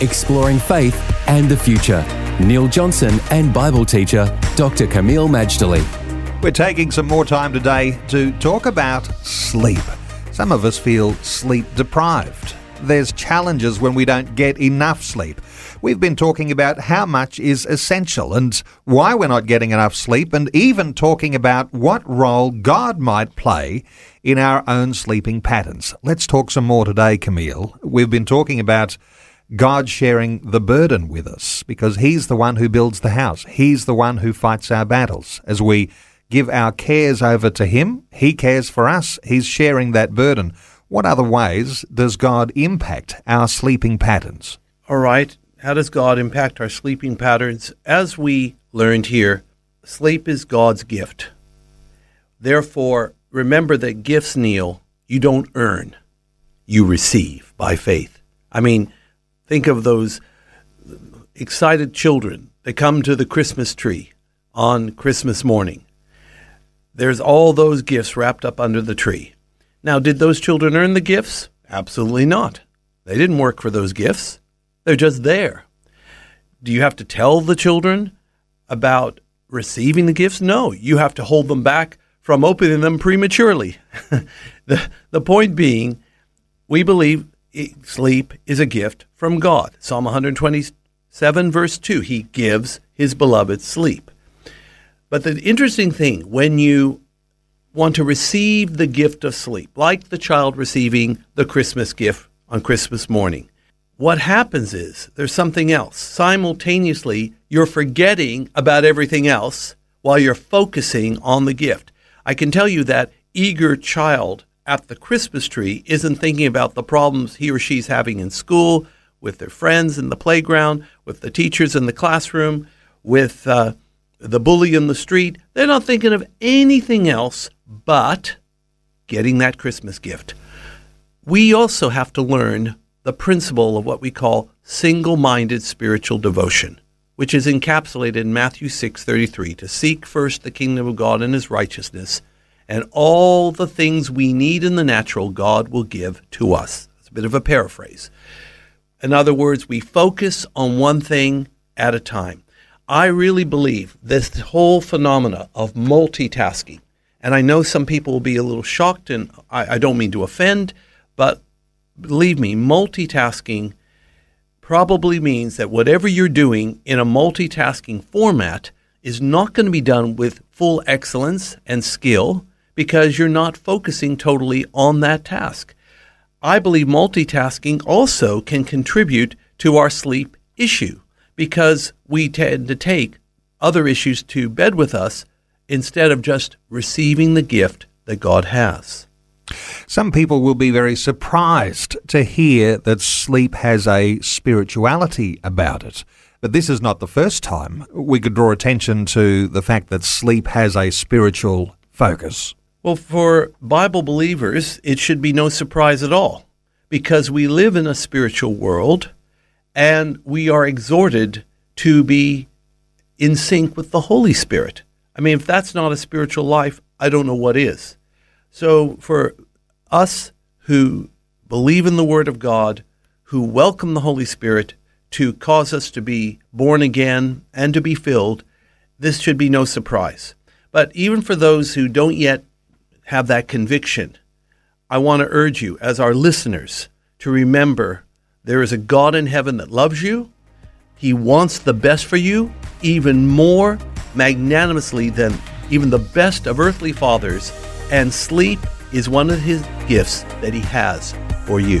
exploring faith and the future. Neil Johnson and Bible teacher Dr. Kameel Majdali. We're taking some more time today to talk about sleep. Some of us feel sleep deprived. There's challenges when we don't get enough sleep. We've been talking about how much is essential and why we're not getting enough sleep, and even talking about what role God might play in our own sleeping patterns. Let's talk some more today, Kameel. We've been talking about God sharing the burden with us because He's the one who builds the house. He's the one who fights our battles. As we give our cares over to Him, He cares for us. He's sharing that burden. What other ways does God impact our sleeping patterns? All right. How does God impact our sleeping patterns? As we learned here, sleep is God's gift. Therefore, remember that gifts, Neil, you don't earn, you receive by faith. I mean, Think of those excited children that come to the Christmas tree on Christmas morning. There's all those gifts wrapped up under the tree. Now, did those children earn the gifts? Absolutely not. They didn't work for those gifts, they're just there. Do you have to tell the children about receiving the gifts? No, you have to hold them back from opening them prematurely. the, the point being, we believe sleep is a gift from God. Psalm 127, verse 2, he gives his beloved sleep. But the interesting thing, when you want to receive the gift of sleep, like the child receiving the Christmas gift on Christmas morning, what happens is there's something else. Simultaneously, you're forgetting about everything else while you're focusing on the gift. I can tell you that eager child at the Christmas tree isn't thinking about the problems he or she's having in school, with their friends in the playground, with the teachers in the classroom, with uh, the bully in the street. They're not thinking of anything else but getting that Christmas gift. We also have to learn the principle of what we call single-minded spiritual devotion, which is encapsulated in Matthew 6:33 to seek first the kingdom of God and his righteousness and all the things we need in the natural, God will give to us. It's a bit of a paraphrase. In other words, we focus on one thing at a time. I really believe this whole phenomena of multitasking, and I know some people will be a little shocked, and I, I don't mean to offend, but believe me, multitasking probably means that whatever you're doing in a multitasking format is not going to be done with full excellence and skill because you're not focusing totally on that task. I believe multitasking also can contribute to our sleep issue because we tend to take other issues to bed with us instead of just receiving the gift that God has. Some people will be very surprised to hear that sleep has a spirituality about it. But this is not the first time we could draw attention to the fact that sleep has a spiritual focus. Well, for Bible believers, it should be no surprise at all because we live in a spiritual world and we are exhorted to be in sync with the Holy Spirit. I mean, if that's not a spiritual life, I don't know what is. So, for us who believe in the Word of God, who welcome the Holy Spirit to cause us to be born again and to be filled, this should be no surprise. But even for those who don't yet have that conviction, I want to urge you, as our listeners, to remember there is a God in heaven that loves you. He wants the best for you, even more magnanimously than even the best of earthly fathers. And sleep is one of his gifts that he has for you.